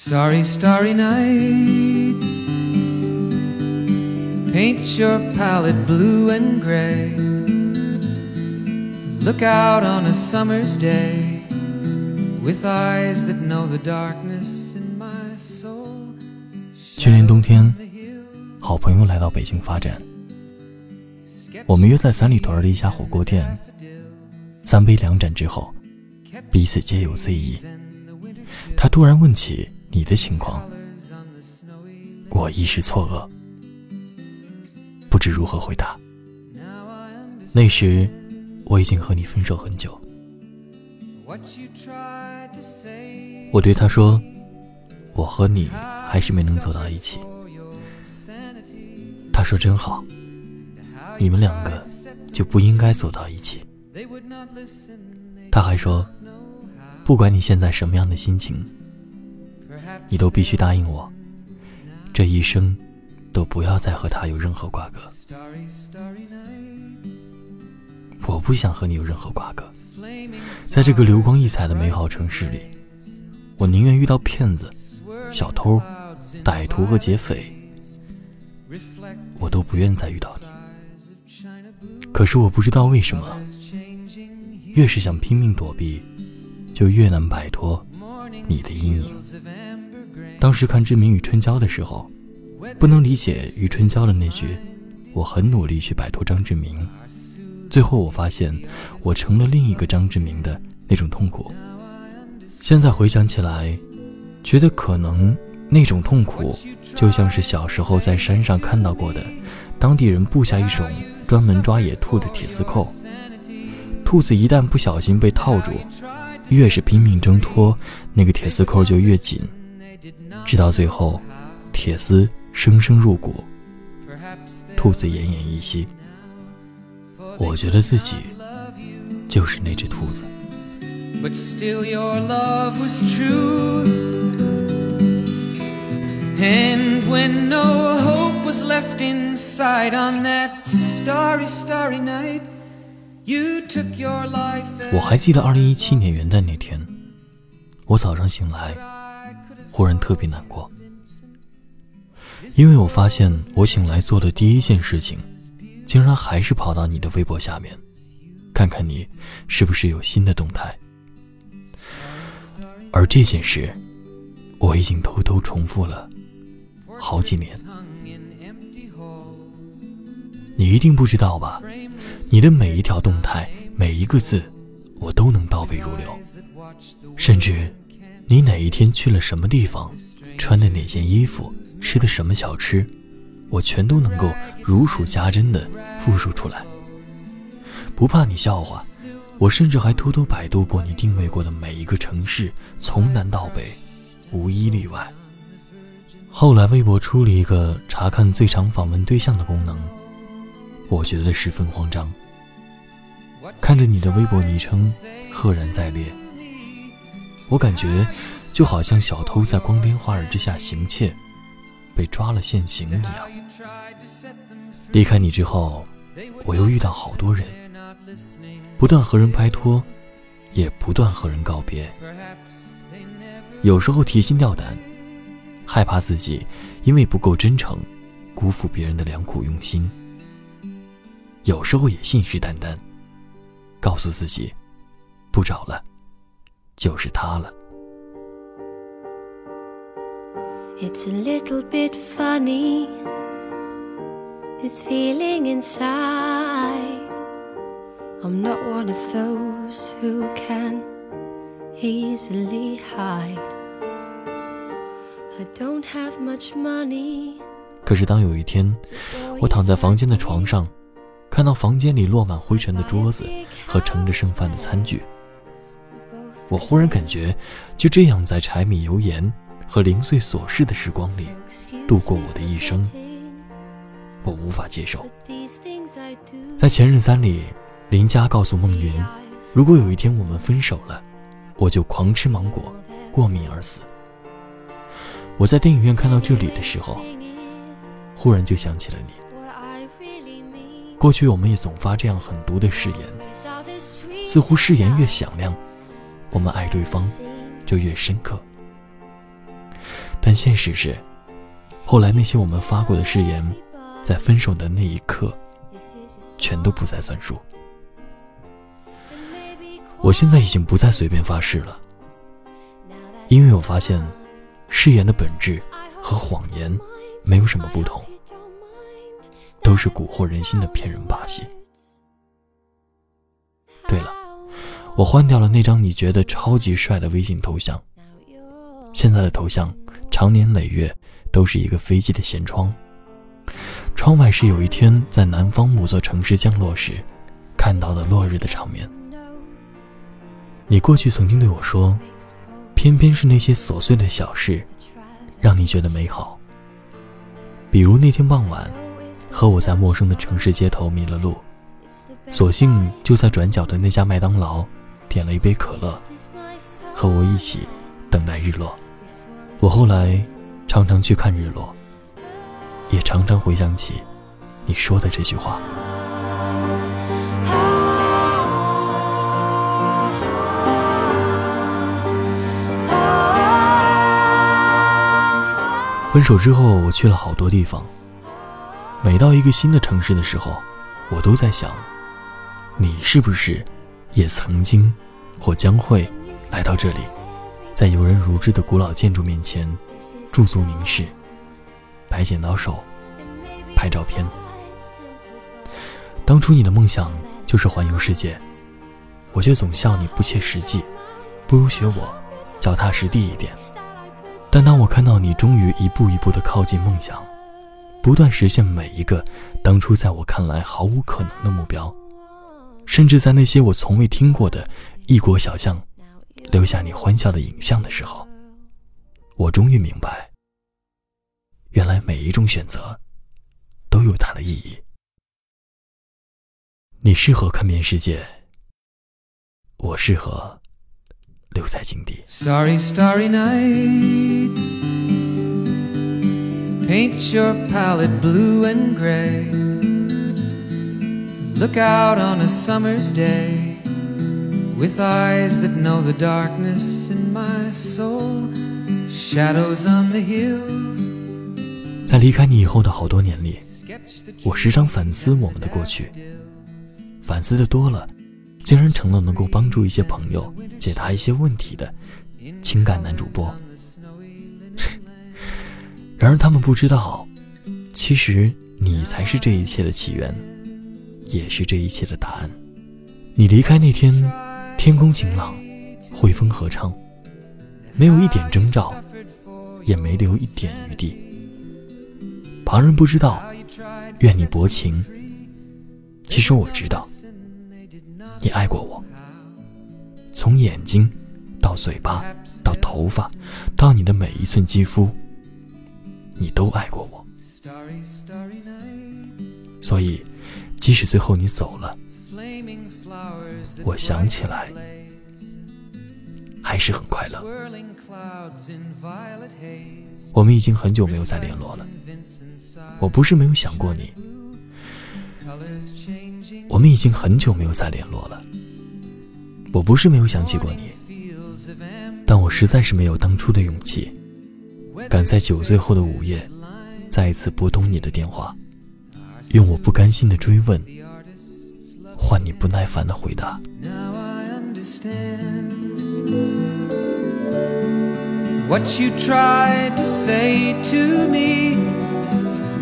Starry, starry night. Paint your palette blue and gray. Look out on a summer's day with eyes that know the darkness in my soul. 去年冬天，好朋友来到北京发展，我们约在三里屯的一家火锅店。三杯两盏之后，彼此皆有醉意。他突然问起你的情况，我一时错愕，不知如何回答。那时我已经和你分手很久。我对他说：“我和你还是没能走到一起。”他说：“真好，你们两个就不应该走到一起。”他还说：“不管你现在什么样的心情，你都必须答应我，这一生都不要再和他有任何瓜葛。我不想和你有任何瓜葛，在这个流光溢彩的美好城市里，我宁愿遇到骗子、小偷、歹徒和劫匪，我都不愿再遇到你。可是我不知道为什么。”越是想拼命躲避，就越难摆脱你的阴影。当时看《志明与春娇》的时候，不能理解余春娇的那句“我很努力去摆脱张志明”，最后我发现我成了另一个张志明的那种痛苦。现在回想起来，觉得可能那种痛苦就像是小时候在山上看到过的，当地人布下一种专门抓野兔的铁丝扣。兔子一旦不小心被套住，越是拼命挣脱，那个铁丝扣就越紧，直到最后，铁丝生生入骨，兔子奄奄一息。我觉得自己就是那只兔子。我还记得二零一七年元旦那天，我早上醒来，忽然特别难过，因为我发现我醒来做的第一件事情，竟然还是跑到你的微博下面，看看你是不是有新的动态。而这件事，我已经偷偷重复了好几年。你一定不知道吧？你的每一条动态，每一个字，我都能倒背如流。甚至，你哪一天去了什么地方，穿的哪件衣服，吃的什么小吃，我全都能够如数家珍的复述出来。不怕你笑话，我甚至还偷偷百度过你定位过的每一个城市，从南到北，无一例外。后来，微博出了一个查看最长访问对象的功能。我觉得十分慌张，看着你的微博昵称赫然在列，我感觉就好像小偷在光天化日之下行窃，被抓了现行一样。离开你之后，我又遇到好多人，不断和人拍拖，也不断和人告别。有时候提心吊胆，害怕自己因为不够真诚，辜负别人的良苦用心。有时候也信誓旦旦，告诉自己，不找了，就是他了。it's a little bit funny，it's feeling inside。i'm not one of those who can easily hide。i don't have much money 可是当有一天，我躺在房间的床上。看到房间里落满灰尘的桌子和盛着剩饭的餐具，我忽然感觉，就这样在柴米油盐和零碎琐事的时光里度过我的一生，我无法接受。在《前任三》里，林佳告诉孟云，如果有一天我们分手了，我就狂吃芒果，过敏而死。我在电影院看到这里的时候，忽然就想起了你。过去我们也总发这样狠毒的誓言，似乎誓言越响亮，我们爱对方就越深刻。但现实是，后来那些我们发过的誓言，在分手的那一刻，全都不再算数。我现在已经不再随便发誓了，因为我发现，誓言的本质和谎言没有什么不同，都是蛊惑人心的骗人把戏。我换掉了那张你觉得超级帅的微信头像，现在的头像长年累月都是一个飞机的舷窗，窗外是有一天在南方某座城市降落时看到的落日的场面。你过去曾经对我说，偏偏是那些琐碎的小事，让你觉得美好。比如那天傍晚，和我在陌生的城市街头迷了路，索性就在转角的那家麦当劳，点了一杯可乐，和我一起等待日落。我后来常常去看日落，也常常回想起你说的这句话。分手之后，我去了好多地方。每到一个新的城市的时候，我都在想，你是不是也曾经或将会来到这里，在游人如织的古老建筑面前驻足凝视，摆剪刀手，拍照片。当初你的梦想就是环游世界，我却总笑你不切实际，不如学我，脚踏实地一点。但当我看到你终于一步一步地靠近梦想，不断实现每一个当初在我看来毫无可能的目标，甚至在那些我从未听过的异国小巷留下你欢笑的影像的时候，我终于明白，原来每一种选择都有它的意义。你适合看遍世界，我适合。留在井底。Starry, starry night. Paint your palette blue and gray. Look out on a summer's day with eyes that know the darkness in my soul. Shadows on the hills. 在离开你以后的好多年里，我时常反思我们的过去，反思的多了。竟然成了能够帮助一些朋友解答一些问题的情感男主播。然而他们不知道，其实你才是这一切的起源，也是这一切的答案。你离开那天，天空晴朗，惠风合唱，没有一点征兆，也没留一点余地。旁人不知道，愿你薄情。其实我知道。你爱过我，从眼睛到嘴巴到头发，到你的每一寸肌肤，你都爱过我。所以，即使最后你走了，我想起来还是很快乐。我们已经很久没有再联络了。我不是没有想过你。我们已经很久没有再联络了。我不是没有想起过你，但我实在是没有当初的勇气，敢在酒醉后的午夜再一次拨通你的电话，用我不甘心的追问换你不耐烦的回答。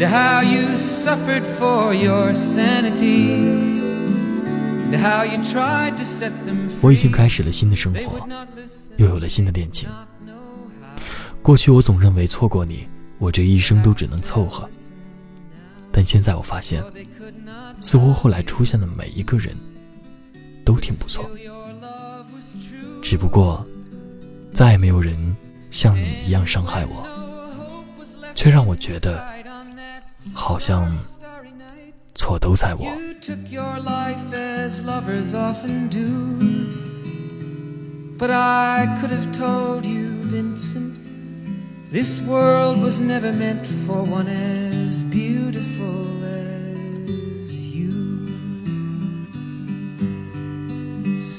how you suffered for your sanity how you tried to set them free 我已经开始了新的生活又有了新的恋情。过去我总认为错过你我这一生都只能凑合但现在我发现似乎后来出现的每一个人都挺不错只不过再也没有人像你一样伤害我却让我觉得好像错都在我。But I could have told you, Vincent, this world was never meant for one as beautiful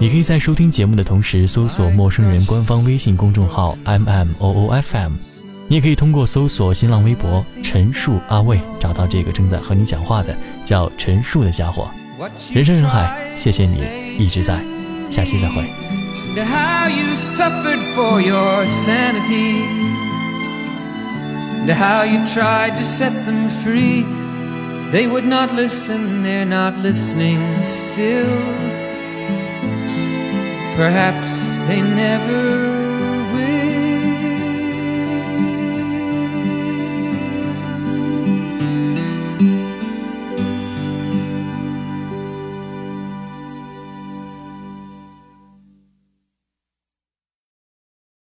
你可以在收听节目的同时搜索陌生人官方微信公众号 M M O O F M，你也可以通过搜索新浪微博陈树阿卫找到这个正在和你讲话的叫陈树的家伙。人山人海，谢谢你一直在，下期再会。and how you tried to set them free. They would not listen, they're not listening still. Perhaps they never